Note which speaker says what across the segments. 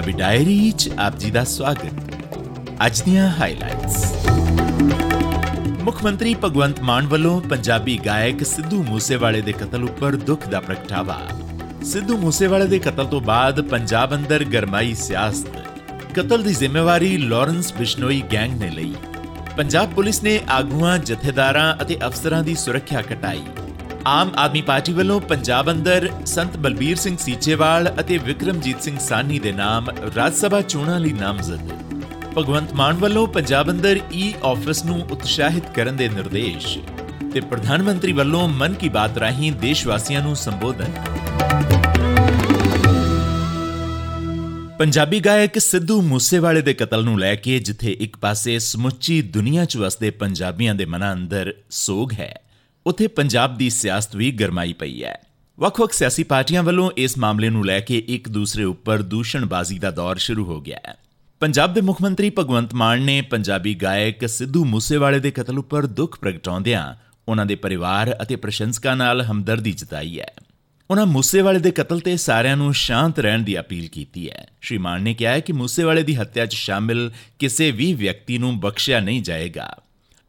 Speaker 1: Punjabi diary 'ਚ ਆਪ ਜੀ ਦਾ ਸਵਾਗਤ। ਅੱਜ ਦੀਆਂ ਹਾਈਲਾਈਟਸ ਮੁੱਖ ਮੰਤਰੀ ਭਗਵੰਤ ਮਾਨ ਵੱਲੋਂ ਪੰਜਾਬੀ ਗਾਇਕ ਸਿੱਧੂ ਮੂਸੇਵਾਲੇ ਦੇ ਕਤਲ ਉੱਪਰ ਦੁੱਖ ਦਾ ਪ੍ਰਗਟਾਵਾ। ਸਿੱਧੂ ਮੂਸੇਵਾਲੇ ਦੇ ਕਤਲ ਤੋਂ ਬਾਅਦ ਪੰਜਾਬ ਅੰਦਰ ਗਰਮਾਈ ਸਿਆਸਤ। ਕਤਲ ਦੀ ਜ਼ਿੰਮੇਵਾਰੀ ਲਾਰੈਂਸ ਬਿਸ਼ਨੋਈ ਗੈਂਗ ਨੇ ਲਈ। ਪੰਜਾਬ ਪੁਲਿਸ ਨੇ ਆਗੂਆਂ, ਜਥੇਦਾਰਾਂ ਅਤੇ ਅਫਸਰਾਂ ਦੀ ਸੁਰੱਖਿਆ ਕਟਾਈ ਆਮ ਆਦਮੀ ਪਾਰਟੀ ਵੱਲੋਂ ਪੰਜਾਬ ਅੰਦਰ ਸੰਤ ਬਲਬੀਰ ਸਿੰਘ ਸੀਚੇਵਾਲ ਅਤੇ ਵਿਕਰਮਜੀਤ ਸਿੰਘ ਸਾਨੀ ਦੇ ਨਾਮ ਰਾਜ ਸਭਾ ਚੋਣਾਂ ਲਈ ਨਾਮਜ਼ਦ ਭਗਵੰਤ ਮਾਨ ਵੱਲੋਂ ਪੰਜਾਬ ਅੰਦਰ ਈ ਆਫਿਸ ਨੂੰ ਉਤਸ਼ਾਹਿਤ ਕਰਨ ਦੇ ਨਿਰਦੇਸ਼ ਤੇ ਪ੍ਰਧਾਨ ਮੰਤਰੀ ਵੱਲੋਂ ਮਨ ਕੀ ਬਾਤ ਰਾਹੀਂ ਦੇਸ਼ ਵਾਸੀਆਂ ਨੂੰ ਸੰਬੋਧਨ। ਪੰਜਾਬੀ ਗਾਇਕ ਸਿੱਧੂ ਮੂਸੇਵਾਲੇ ਦੇ ਕਤਲ ਨੂੰ ਲੈ ਕੇ ਜਿੱਥੇ ਇੱਕ ਪਾਸੇ ਸਮੁੱਚੀ ਦੁਨੀਆ 'ਚ ਵਸਦੇ ਪੰਜਾਬੀਆਂ ਦੇ ਮਨਾਂ ਅੰਦਰ ਸੋਗ ਹੈ। ਉੱਥੇ ਪੰਜਾਬ ਦੀ ਸਿਆਸਤ ਵੀ ਗਰਮਾਈ ਪਈ ਹੈ। ਵੱਖ-ਵੱਖ ਸਿਆਸੀ ਪਾਰਟੀਆਂ ਵੱਲੋਂ ਇਸ ਮਾਮਲੇ ਨੂੰ ਲੈ ਕੇ ਇੱਕ ਦੂਸਰੇ ਉੱਪਰ ਦੂਸ਼ਣਬਾਜ਼ੀ ਦਾ ਦੌਰ ਸ਼ੁਰੂ ਹੋ ਗਿਆ ਹੈ। ਪੰਜਾਬ ਦੇ ਮੁੱਖ ਮੰਤਰੀ ਭਗਵੰਤ ਮਾਨ ਨੇ ਪੰਜਾਬੀ ਗਾਇਕ ਸਿੱਧੂ ਮੂਸੇਵਾਲੇ ਦੇ ਕਤਲ ਉੱਪਰ ਦੁੱਖ ਪ੍ਰਗਟਾਉਂਦਿਆਂ ਉਹਨਾਂ ਦੇ ਪਰਿਵਾਰ ਅਤੇ ਪ੍ਰਸ਼ੰਸਕਾਂ ਨਾਲ ਹਮਦਰਦੀ ਜਤਾਈ ਹੈ। ਉਹਨਾਂ ਮੂਸੇਵਾਲੇ ਦੇ ਕਤਲ ਤੇ ਸਾਰਿਆਂ ਨੂੰ ਸ਼ਾਂਤ ਰਹਿਣ ਦੀ ਅਪੀਲ ਕੀਤੀ ਹੈ। ਸ਼੍ਰੀ ਮਾਨ ਨੇ ਕਿਹਾ ਹੈ ਕਿ ਮੂਸੇਵਾਲੇ ਦੀ ਹੱਤਿਆ 'ਚ ਸ਼ਾਮਿਲ ਕਿਸੇ ਵੀ ਵਿਅਕਤੀ ਨੂੰ ਬਖਸ਼ਿਆ ਨਹੀਂ ਜਾਏਗਾ।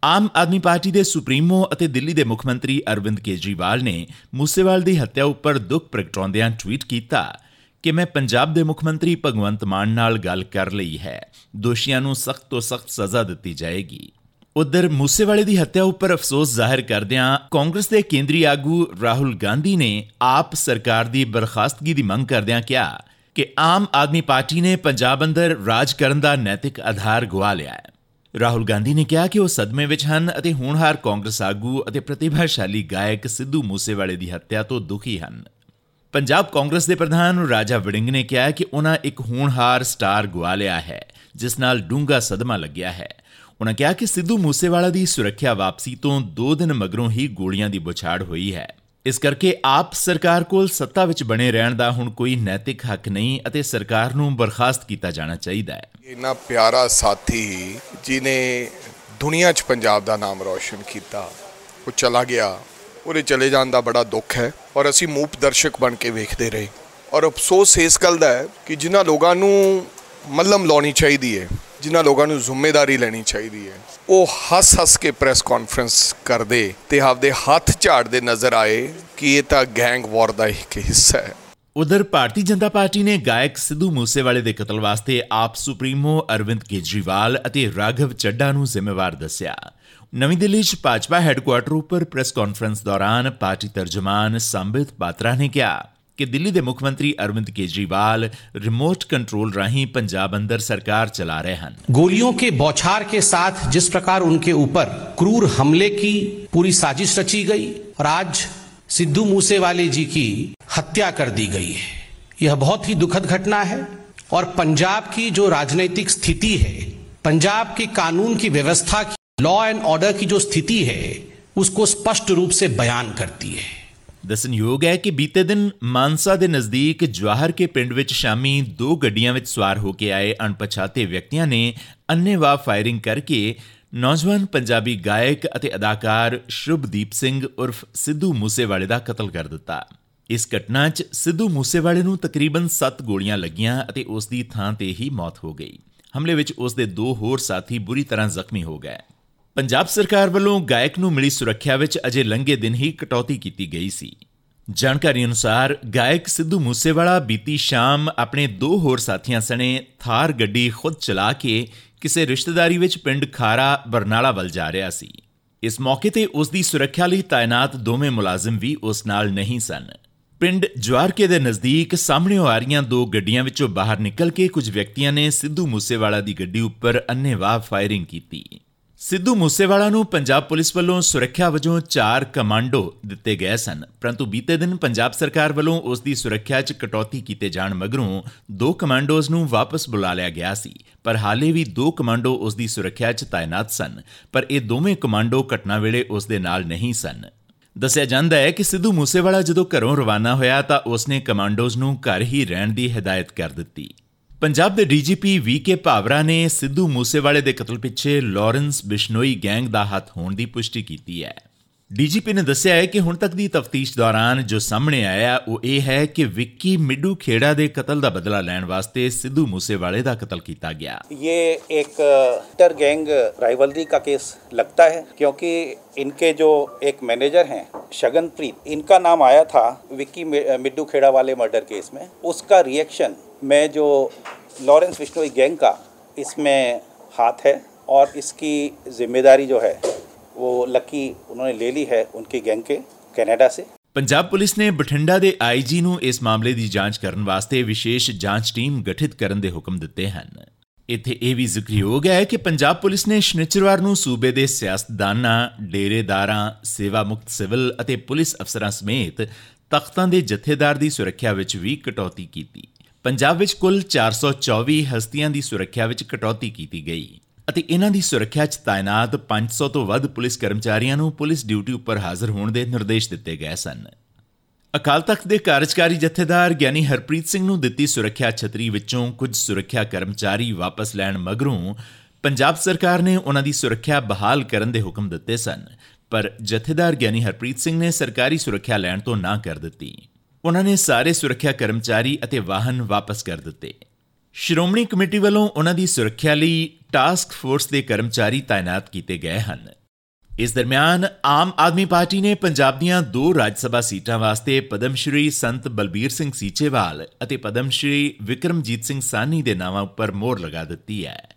Speaker 1: ਆਮ ਆਦਮੀ ਪਾਰਟੀ ਦੇ ਸੁਪਰੀਮੋ ਅਤੇ ਦਿੱਲੀ ਦੇ ਮੁੱਖ ਮੰਤਰੀ ਅਰਵਿੰਦ ਕੇਜਰੀਵਾਲ ਨੇ ਮੂਸੇਵਾਲ ਦੀ ਹੱਤਿਆ ਉੱਪਰ ਦੁੱਖ ਪ੍ਰਗਟਾਉਂਦਿਆਂ ਟਵੀਟ ਕੀਤਾ ਕਿ ਮੈਂ ਪੰਜਾਬ ਦੇ ਮੁੱਖ ਮੰਤਰੀ ਭਗਵੰਤ ਮਾਨ ਨਾਲ ਗੱਲ ਕਰ ਲਈ ਹੈ। ਦੋਸ਼ੀਆਂ ਨੂੰ ਸਖਤ ਤੋਂ ਸਖਤ ਸਜ਼ਾ ਦਿੱਤੀ ਜਾਏਗੀ। ਉਧਰ ਮੂਸੇਵਾਲੇ ਦੀ ਹੱਤਿਆ ਉੱਪਰ ਅਫਸੋਸ ਜ਼ਾਹਿਰ ਕਰਦਿਆਂ ਕਾਂਗਰਸ ਦੇ ਕੇਂਦਰੀ ਆਗੂ ਰਾਹੁਲ ਗਾਂਧੀ ਨੇ ਆਪ ਸਰਕਾਰ ਦੀ ਬਰਖਾਸਤਗੀ ਦੀ ਮੰਗ ਕਰਦਿਆਂ ਕਿਹਾ ਕਿ ਆਮ ਆਦਮੀ ਪਾਰਟੀ ਨੇ ਪੰਜਾਬ ਅੰਦਰ ਰਾਜ ਕਰਨ ਦਾ ਨੈਤਿਕ ਆਧਾਰ ਗਵਾ ਲਿਆ ਹੈ। ਰਾਹੁਲ ਗਾਂਧੀ ਨੇ ਕਿਹਾ ਕਿ ਉਹ ਸਦਮੇ ਵਿੱਚ ਹਨ ਅਤੇ ਹੋਣਹਾਰ ਕਾਂਗਰਸ ਆਗੂ ਅਤੇ ਪ੍ਰਤਿਭਾਸ਼ਾਲੀ ਗਾਇਕ ਸਿੱਧੂ ਮੂਸੇਵਾਲੇ ਦੀ ਹੱਤਿਆ ਤੋਂ ਦੁਖੀ ਹਨ। ਪੰਜਾਬ ਕਾਂਗਰਸ ਦੇ ਪ੍ਰਧਾਨ ਰਾਜਾ ਵੜਿੰਗ ਨੇ ਕਿਹਾ ਕਿ ਉਹਨਾਂ ਇੱਕ ਹੋਣਹਾਰ ਸਟਾਰ ਗਵਾ ਲਿਆ ਹੈ, ਜਿਸ ਨਾਲ ਡੂੰਗਾ ਸਦਮਾ ਲੱਗਿਆ ਹੈ। ਉਹਨਾਂ ਕਿਹਾ ਕਿ ਸਿੱਧੂ ਮੂਸੇਵਾਲਾ ਦੀ ਸੁਰੱਖਿਆ ਵਾਪਸੀ ਤੋਂ 2 ਦਿਨ ਮਗਰੋਂ ਹੀ ਗੋਲੀਆਂ ਦੀ ਬੁਛਾੜ ਹੋਈ ਹੈ। ਇਸ ਕਰਕੇ ਆਪ ਸਰਕਾਰ ਕੋਲ ਸੱਤਾ ਵਿੱਚ ਬਣੇ ਰਹਿਣ ਦਾ ਹੁਣ ਕੋਈ ਨੈਤਿਕ ਹੱਕ ਨਹੀਂ ਅਤੇ ਸਰਕਾਰ ਨੂੰ ਬਰਖਾਸਤ ਕੀਤਾ ਜਾਣਾ ਚਾਹੀਦਾ ਹੈ।
Speaker 2: ਇੰਨਾ ਪਿਆਰਾ ਸਾਥੀ ਜਿਨੇ ਦੁਨੀਆ 'ਚ ਪੰਜਾਬ ਦਾ ਨਾਮ ਰੌਸ਼ਨ ਕੀਤਾ, ਉਹ ਚਲਾ ਗਿਆ, ਉਹਦੇ ਚਲੇ ਜਾਣ ਦਾ ਬੜਾ ਦੁੱਖ ਹੈ ਔਰ ਅਸੀਂ ਮੂਪ ਦਰਸ਼ਕ ਬਣ ਕੇ ਵੇਖਦੇ ਰਹੇ। ਔਰ ਅਫਸੋਸ ਇਸ ਗੱਲ ਦਾ ਹੈ ਕਿ ਜਿਨ੍ਹਾਂ ਲੋਕਾਂ ਨੂੰ ਮੱਲਮ ਲਾਉਣੀ ਚਾਹੀਦੀ ਹੈ ਜਿਨ੍ਹਾਂ ਲੋਕਾਂ ਨੂੰ ਜ਼ਿੰਮੇਵਾਰੀ ਲੈਣੀ ਚਾਹੀਦੀ ਹੈ। ਉਹ ਹੱਸ-ਹੱਸ ਕੇ ਪ੍ਰੈਸ ਕਾਨਫਰੰਸ ਕਰਦੇ ਤੇ ਆਪਦੇ ਹੱਥ ਝਾੜਦੇ ਨਜ਼ਰ ਆਏ ਕਿ ਇਹ ਤਾਂ ਗੈਂਗ ਵਾਰ ਦਾ ਇੱਕ ਹਿੱਸਾ ਹੈ।
Speaker 1: ਉਧਰ ਭਾਰਤੀ ਜਨਤਾ ਪਾਰਟੀ ਨੇ ਗਾਇਕ ਸਿੱਧੂ ਮੂਸੇਵਾਲੇ ਦੇ ਕਤਲ ਵਾਸਤੇ ਆਪ ਸੁਪਰੀਮੋ ਅਰਵਿੰਦ ਕੇਜਰੀਵਾਲ ਅਤੇ ਰਾਘਵ ਚੱਡਾ ਨੂੰ ਜ਼ਿੰਮੇਵਾਰ ਦੱਸਿਆ। ਨਵੀਂ ਦਿੱਲੀ 'ਚ ਭਾਜਪਾ ਹੈੱਡਕੁਆਰਟਰ ਉੱਪਰ ਪ੍ਰੈਸ ਕਾਨਫਰੰਸ ਦੌਰਾਨ ਪਾਰਟੀ ਤਰਜਮਾਨ ਸੰਬਿਤ ਪਾਤਰਾ ਨੇ ਕਿਹਾ ਕਿ ਦਿੱਲੀ ਦੇ ਮੁੱਖ ਮੰਤਰੀ ਅਰਵਿੰਦ ਕੇਜਰੀਵਾਲ ਰਿਮੋਟ ਕੰਟਰੋਲ ਰਾਹੀਂ ਪੰਜਾਬ ਅੰਦਰ ਸਰਕਾਰ ਚਲਾ ਰਹੇ
Speaker 3: ਹਨ ਗੋਲੀਆਂ बौछार के साथ जिस प्रकार उनके ऊपर क्रूर हमले की पूरी साजिश रची गई और आज सिद्धू मूसेवाले जी की हत्या कर दी गई है, यह बहुत ही दुखद घटना है। और पंजाब की जो राजनीतिक स्थिति है, पंजाब के कानून की व्यवस्था की लॉ एंड ऑर्डर की जो स्थिति है, उसको स्पष्ट रूप से बयान करती है।
Speaker 1: ਦੱਸਣਯੋਗ ਹੈ ਕਿ ਬੀਤੇ ਦਿਨ ਮਾਨਸਾ ਦੇ ਨਜ਼ਦੀਕ ਜਵਾਹਰ ਕੇ ਪਿੰਡ ਵਿੱਚ ਸ਼ਾਮੀ ਦੋ ਗੱਡੀਆਂ ਵਿੱਚ ਸਵਾਰ ਹੋ ਕੇ ਆਏ ਅਣਪਛਾਤੇ ਵਿਅਕਤੀਆਂ ਨੇ ਅੰਨੇਵਾਹ ਫਾਇਰਿੰਗ ਕਰਕੇ ਨੌਜਵਾਨ ਪੰਜਾਬੀ ਗਾਇਕ ਅਤੇ ਅਦਾਕਾਰ ਸ਼ੁਭਦੀਪ ਸਿੰਘ ਉਰਫ ਸਿੱਧੂ ਮੂਸੇਵਾਲੇ ਦਾ ਕਤਲ ਕਰ ਦਿੱਤਾ। ਇਸ ਘਟਨਾ 'ਚ ਸਿੱਧੂ ਮੂਸੇਵਾਲੇ ਨੂੰ ਤਕਰੀਬਨ 7 ਗੋਲੀਆਂ ਲੱਗੀਆਂ ਅਤੇ ਉਸ ਦੀ ਥਾਂ ਤੇ ਹੀ ਮੌਤ ਹੋ ਗਈ। ਹਮਲੇ ਵਿੱਚ ਉਸ ਦੇ ਦੋ ਹੋਰ ਸਾਥੀ ਬੁਰੀ ਤਰ੍ਹਾਂ ਜ਼ਖਮੀ ਹੋ ਗਏ। ਪੰਜਾਬ ਸਰਕਾਰ ਵੱਲੋਂ ਗਾਇਕ ਨੂੰ ਮਿਲੀ ਸੁਰੱਖਿਆ ਵਿੱਚ ਅਜੇ ਲੰਘੇ ਦਿਨ ਹੀ ਕਟੌਤੀ ਕੀਤੀ ਗਈ ਸੀ। ਜਾਣਕਾਰੀ ਅਨੁਸਾਰ ਗਾਇਕ ਸਿੱਧੂ ਮੂਸੇਵਾਲਾ ਬੀਤੀ ਸ਼ਾਮ ਆਪਣੇ ਦੋ ਹੋਰ ਸਾਥੀਆਂ ਸਣੇ ਥਾਰ ਗੱਡੀ ਖੁਦ ਚਲਾ ਕੇ ਕਿਸੇ ਰਿਸ਼ਤੇਦਾਰੀ ਵਿੱਚ ਪਿੰਡ ਖਾਰਾ, ਬਰਨਾਲਾ ਵੱਲ ਜਾ ਰਿਹਾ ਸੀ। ਇਸ ਮੌਕੇ ਤੇ ਉਸ ਦੀ ਸੁਰੱਖਿਆ ਲਈ ਤਾਇਨਾਤ ਦੋਵੇਂ ਮੁਲਾਜ਼ਮ ਵੀ ਉਸ ਨਾਲ ਨਹੀਂ ਸਨ। ਪਿੰਡ ਜਵਾਰਕੇ ਦੇ ਨਜ਼ਦੀਕ ਸਾਹਮਣੇ ਆ ਰਹੀਆਂ ਦੋ ਗੱਡੀਆਂ ਵਿੱਚੋਂ ਬਾਹਰ ਨਿਕਲ ਕੇ ਕੁਝ ਵਿਅਕਤੀਆਂ ਨੇ ਸਿੱਧੂ ਮੂਸੇਵਾਲਾ ਦੀ ਗੱਡੀ ਉੱਪਰ ਅੰਨੇਵਾਹ ਫਾਇਰਿੰਗ ਕੀਤੀ। ਸਿੱਧੂ ਮੂਸੇਵਾਲਾ ਨੂੰ ਪੰਜਾਬ ਪੁਲਿਸ ਵੱਲੋਂ ਸੁਰੱਖਿਆ ਵਜੋਂ 4 ਕਮਾਂਡੋ ਦਿੱਤੇ ਗਏ ਸਨ, ਪਰੰਤੂ ਬੀਤੇ ਦਿਨ ਪੰਜਾਬ ਸਰਕਾਰ ਵੱਲੋਂ ਉਸ ਦੀ ਸੁਰੱਖਿਆ 'ਚ ਕਟੌਤੀ ਕੀਤੇ ਜਾਣ ਮਗਰੋਂ ਦੋ ਕਮਾਂਡੋਜ਼ ਨੂੰ ਵਾਪਸ ਬੁਲਾ ਲਿਆ ਗਿਆ ਸੀ, ਪਰ ਹਾਲੇ ਵੀ ਦੋ ਕਮਾਂਡੋ ਉਸ ਦੀ ਸੁਰੱਖਿਆ 'ਚ ਤਾਇਨਾਤ ਸਨ, ਪਰ ਇਹ ਦੋਵੇਂ ਕਮਾਂਡੋ ਘਟਨਾ ਵੇਲੇ ਉਸ ਦੇ ਨਾਲ ਨਹੀਂ ਸਨ। ਦੱਸਿਆ ਜਾਂਦਾ ਹੈ ਕਿ ਸਿੱਧੂ ਮੂਸੇਵਾਲਾ ਜਦੋਂ ਘਰੋਂ ਰਵਾਨਾ ਹੋਇਆ ਤਾਂ ਉਸਨੇ ਕਮਾਂਡੋਜ਼ ਨੂੰ ਘਰ ਹੀ ਰਹਿਣ ਦੀ ਹਦਾਇਤ ਕਰ ਦਿੱਤੀ। ਪੰਜਾਬ ਦੇ ਡੀਜੀਪੀ ਵੀਕੇ ਭਾਵਰਾ ਨੇ ਸਿੱਧੂ ਮੂਸੇਵਾਲੇ ਦੇ ਕਤਲ ਪਿੱਛੇ ਲਾਰੈਂਸ ਬਿਸ਼ਨੋਈ ਗੈਂਗ ਦਾ ਹੱਥ ਹੋਣ ਦੀ ਪੁਸ਼ਟੀ ਕੀਤੀ ਹੈ ਡੀਜੀਪੀ ਨੇ ਦੱਸਿਆ ਹੈ ਕਿ ਹੁਣ ਤੱਕ ਦੀ ਤਫਤੀਸ਼ ਦੌਰਾਨ ਜੋ ਸਾਹਮਣੇ ਆਇਆ ਉਹ ਇਹ ਹੈ ਕਿ ਵਿੱਕੀ ਮਿੱਡੂ ਖੇੜਾ ਦੇ ਕਤਲ ਦਾ ਬਦਲਾ ਲੈਣ ਵਾਸਤੇ ਸਿੱਧੂ ਮੂਸੇਵਾਲੇ ਦਾ ਕਤਲ ਕੀਤਾ ਗਿਆ
Speaker 4: ये एक टर गैंग राइवलरी का केस लगता है क्योंकि इनके जो एक मैनेजर हैं शगनप्रीत इनका नाम आया था विक्की मि- मिड्डू खेड़ा वाले मर्डर केस में उसका रिएक्शन में जो लॉरेंस बिश्नोई गैंग का इसमें हाथ है और इसकी जिम्मेदारी जो है वो लकी उन्होंने ले ली है उनकी गैंग के कनाडा से
Speaker 1: ਪੰਜਾਬ ਪੁਲਿਸ ਨੇ ਬਠਿੰਡਾ ਦੇ ਆਈਜੀ ਨੂੰ ਇਸ ਮਾਮਲੇ ਦੀ ਜਾਂਚ ਕਰਨ ਵਾਸਤੇ ਵਿਸ਼ੇਸ਼ ਜਾਂਚ ਟੀਮ ਗਠਿਤ ਕਰਨ ਦੇ ਹੁਕਮ ਦਿੱਤੇ ਹਨ ਇੱਥੇ ਇਹ ਵੀ ਜ਼ਿਕਰਯੋਗ ਹੈ ਕਿ ਪੰਜਾਬ ਪੁਲਿਸ ਨੇ ਸ਼ਨੀਚਰਵਾਰ ਨੂੰ ਸੂਬੇ ਦੇ ਸਿਆਸਤਦਾਨਾਂ ਡੇਰੇਦਾਰਾਂ ਸੇਵਾ ਮੁਕਤ ਸਿਵਲ ਅਤੇ ਪੁਲਿਸ ਅਫਸਰਾਂ ਸਮੇਤ ਤਖਤਾਂ ਦੇ ਜਥੇਦਾਰ ਦੀ ਸੁਰੱਖਿਆ ਵਿੱਚ ਵੀ ਕਟੌਤੀ ਕੀਤੀ ਪੰਜਾਬ ਵਿੱਚ ਕੁੱਲ 424 ਹਸਤੀਆਂ ਦੀ ਸੁਰੱਖਿਆ ਵਿੱਚ ਕਟੌਤੀ ਕੀਤੀ ਗਈ ਅਤੇ ਇਹਨਾਂ ਦੀ ਸੁਰੱਖਿਆ 'ਚ ਤਾਇਨਾਤ 500 ਤੋਂ ਵੱਧ ਪੁਲਿਸ ਕਰਮਚਾਰੀਆਂ ਨੂੰ ਪੁਲਿਸ ਡਿਊਟੀ ਉੱਪਰ ਹਾਜ਼ਰ ਹੋਣ ਦੇ ਨਿਰਦੇਸ਼ ਦਿੱਤੇ ਗਏ ਸਨ। ਅਕਾਲ ਤਖਤ ਦੇ ਕਾਰਜਕਾਰੀ ਜਥੇਦਾਰ ਗਿਆਨੀ ਹਰਪ੍ਰੀਤ ਸਿੰਘ ਨੂੰ ਦਿੱਤੀ ਸੁਰੱਖਿਆ ਛਤਰੀ ਵਿੱਚੋਂ ਕੁਝ ਸੁਰੱਖਿਆ ਕਰਮਚਾਰੀ ਵਾਪਸ ਲੈਣ ਮਗਰੋਂ ਪੰਜਾਬ ਸਰਕਾਰ ਨੇ ਉਹਨਾਂ ਦੀ ਸੁਰੱਖਿਆ ਬਹਾਲ ਕਰਨ ਦੇ ਹੁਕਮ ਦਿੱਤੇ ਸਨ, ਪਰ ਜਥੇਦਾਰ ਗਿਆਨੀ ਹਰਪ੍ਰੀਤ ਸਿੰਘ ਨੇ ਸਰਕਾਰੀ ਸੁਰੱਖਿਆ ਲੈਣ ਤੋਂ ਨਾ ਕਰ ਦਿੱਤੀ। ਉਹਨਾਂ ਨੇ ਸਾਰੇ ਸੁਰੱਖਿਆ ਕਰਮਚਾਰੀ ਅਤੇ ਵਾਹਨ ਵਾਪਸ ਕਰ ਦਿੱਤੇ। ਸ਼੍ਰੋਮਣੀ ਕਮੇਟੀ ਵੱਲੋਂ ਉਹਨਾਂ ਦੀ ਸੁਰੱਖਿਆ ਲਈ ਟਾਸਕ ਫੋਰਸ ਦੇ ਕਰਮਚਾਰੀ ਤਾਇਨਾਤ ਕੀਤੇ ਗਏ ਹਨ। ਇਸ ਦਰਮਿਆਨ ਆਮ ਆਦਮੀ ਪਾਰਟੀ ਨੇ ਪੰਜਾਬ ਦੀਆਂ ਦੋ ਰਾਜ ਸਭਾ ਸੀਟਾਂ ਵਾਸਤੇ ਪਦਮ ਸ਼੍ਰੀ ਸੰਤ ਬਲਬੀਰ ਸਿੰਘ ਸੀਚੇਵਾਲ ਅਤੇ ਪਦਮ ਸ਼੍ਰੀ ਵਿਕਰਮਜੀਤ ਸਿੰਘ ਸਾਨੀ ਦੇ ਨਾਵਾਂ ਉੱਪਰ ਮੋਹਰ ਲਗਾ ਦਿੱਤੀ ਹੈ।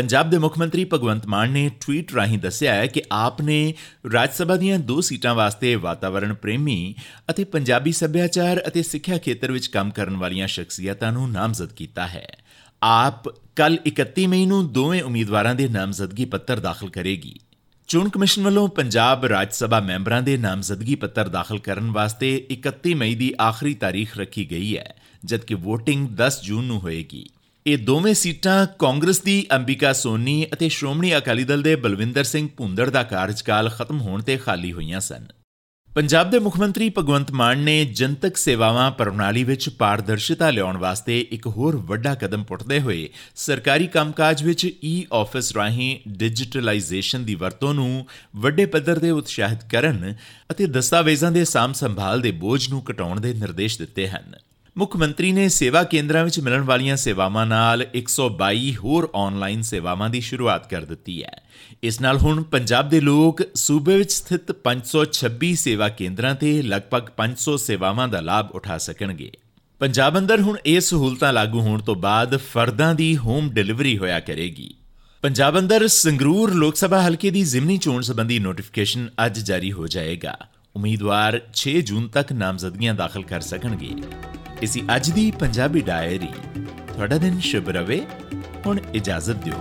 Speaker 1: ਪੰਜਾਬ ਦੇ ਮੁੱਖ ਮੰਤਰੀ ਭਗਵੰਤ ਮਾਨ ਨੇ ਟਵੀਟ ਰਾਹੀਂ ਦੱਸਿਆ ਹੈ ਕਿ ਆਪ ਨੇ ਰਾਜ ਸਭਾ ਦੀਆਂ ਦੋ ਸੀਟਾਂ ਵਾਸਤੇ ਵਾਤਾਵਰਣ ਪ੍ਰੇਮੀ ਅਤੇ ਪੰਜਾਬੀ ਸੱਭਿਆਚਾਰ ਅਤੇ ਸਿੱਖਿਆ ਖੇਤਰ ਵਿੱਚ ਕੰਮ ਕਰਨ ਵਾਲੀਆਂ ਸ਼ਖਸੀਅਤਾਂ ਨੂੰ ਨਾਮਜ਼ਦ ਕੀਤਾ ਹੈ। ਆਪ ਕੱਲ 31 ਮਈ ਨੂੰ ਦੋਵੇਂ ਉਮੀਦਵਾਰਾਂ ਦੇ ਨਾਮਜ਼ਦਗੀ ਪੱਤਰ ਦਾਖਲ ਕਰੇਗੀ। ਚੋਣ ਕਮਿਸ਼ਨ ਵੱਲੋਂ ਪੰਜਾਬ ਰਾਜ ਸਭਾ ਮੈਂਬਰਾਂ ਦੇ ਨਾਮਜ਼ਦਗੀ ਪੱਤਰ ਦਾਖਲ ਕਰਨ ਵਾਸਤੇ 31 ਮਈ ਦੀ ਆਖਰੀ ਤਾਰੀਖ ਰੱਖੀ ਗਈ ਹੈ, ਜਦਕਿ VOTING 10 ਜੂਨ ਨੂੰ ਹੋਏਗੀ। ਇਹ ਦੋਵੇਂ ਸੀਟਾਂ ਕਾਂਗਰਸ ਦੀ ਅੰਬਿਕਾ ਸੋਨੀ ਅਤੇ ਸ਼੍ਰੋਮਣੀ ਅਕਾਲੀ ਦਲ ਦੇ ਬਲਵਿੰਦਰ ਸਿੰਘ ਭੁੰਦੜ ਦਾ ਕਾਰਜਕਾਲ ਖਤਮ ਹੋਣ ਤੇ ਖਾਲੀ ਹੋਈਆਂ ਸਨ। ਪੰਜਾਬ ਦੇ ਮੁੱਖ ਮੰਤਰੀ ਭਗਵੰਤ ਮਾਨ ਨੇ ਜਨਤਕ ਸੇਵਾਵਾਂ ਪ੍ਰਣਾਲੀ ਵਿੱਚ ਪਾਰਦਰਸ਼ਤਾ ਲਿਆਉਣ ਵਾਸਤੇ ਇੱਕ ਹੋਰ ਵੱਡਾ ਕਦਮ ਪੁੱਟਦੇ ਹੋਏ ਸਰਕਾਰੀ ਕੰਮਕਾਜ ਵਿੱਚ ਈ-ਆਫਿਸ ਰਾਹੀਂ ਡਿਜੀਟਲਾਈਜੇਸ਼ਨ ਦੀ ਵਰਤੋਂ ਨੂੰ ਵੱਡੇ ਪੱਧਰ ਤੇ ਉਤਸ਼ਾਹਿਤ ਕਰਨ ਅਤੇ ਦਸਤਾਵੇਜ਼ਾਂ ਦੇ ਸਾਂਭ ਸੰਭਾਲ ਦੇ ਬੋਝ ਨੂੰ ਘਟਾਉਣ ਦੇ ਨਿਰਦੇਸ਼ ਦਿੱਤੇ ਹਨ। ਮੁੱਖ ਮੰਤਰੀ ਨੇ ਸੇਵਾ ਕੇਂਦਰਾਂ ਵਿੱਚ ਮਿਲਣ ਵਾਲੀਆਂ ਸੇਵਾਵਾਂ ਨਾਲ 122 ਹੋਰ ਆਨਲਾਈਨ ਸੇਵਾਵਾਂ ਦੀ ਸ਼ੁਰੂਆਤ ਕਰ ਦਿੱਤੀ ਹੈ। ਇਸ ਨਾਲ ਹੁਣ ਪੰਜਾਬ ਦੇ ਲੋਕ ਸੂਬੇ ਵਿੱਚ ਸਥਿਤ 526 ਸੇਵਾ ਕੇਂਦਰਾਂ ਤੇ ਲਗਭਗ 500 ਸੇਵਾਵਾਂ ਦਾ ਲਾਭ ਉਠਾ ਸਕਣਗੇ। ਪੰਜਾਬ ਅੰਦਰ ਹੁਣ ਇਹ ਸਹੂਲਤਾਂ ਲਾਗੂ ਹੋਣ ਤੋਂ ਬਾਅਦ ਫਰਦਾਂ ਦੀ ਹੋਮ ਡਿਲੀਵਰੀ ਹੋਇਆ ਕਰੇਗੀ। ਪੰਜਾਬ ਅੰਦਰ ਸੰਗਰੂਰ ਲੋਕ ਸਭਾ ਹਲਕੇ ਦੀ ਜ਼ਿਮਨੀ ਚੋਣ ਸੰਬੰਧੀ ਨੋਟੀਫਿਕੇਸ਼ਨ ਅੱਜ ਜਾਰੀ ਹੋ ਜਾਏਗਾ। ਉਮੀਦਵਾਰ 6 ਜੂਨ ਤੱਕ ਨਾਮਜ਼ਦਗੀਆਂ ਦਾਖਲ ਕਰ ਸਕਣਗੇ। ਇਸੀ ਅੱਜ ਦੀ ਪੰਜਾਬੀ ਡਾਇਰੀ ਤੁਹਾਡਾ ਦਿਨ ਸ਼ੁਭ ਰਵੇ ਹੁਣ ਇਜਾਜ਼ਤ ਦਿਓ।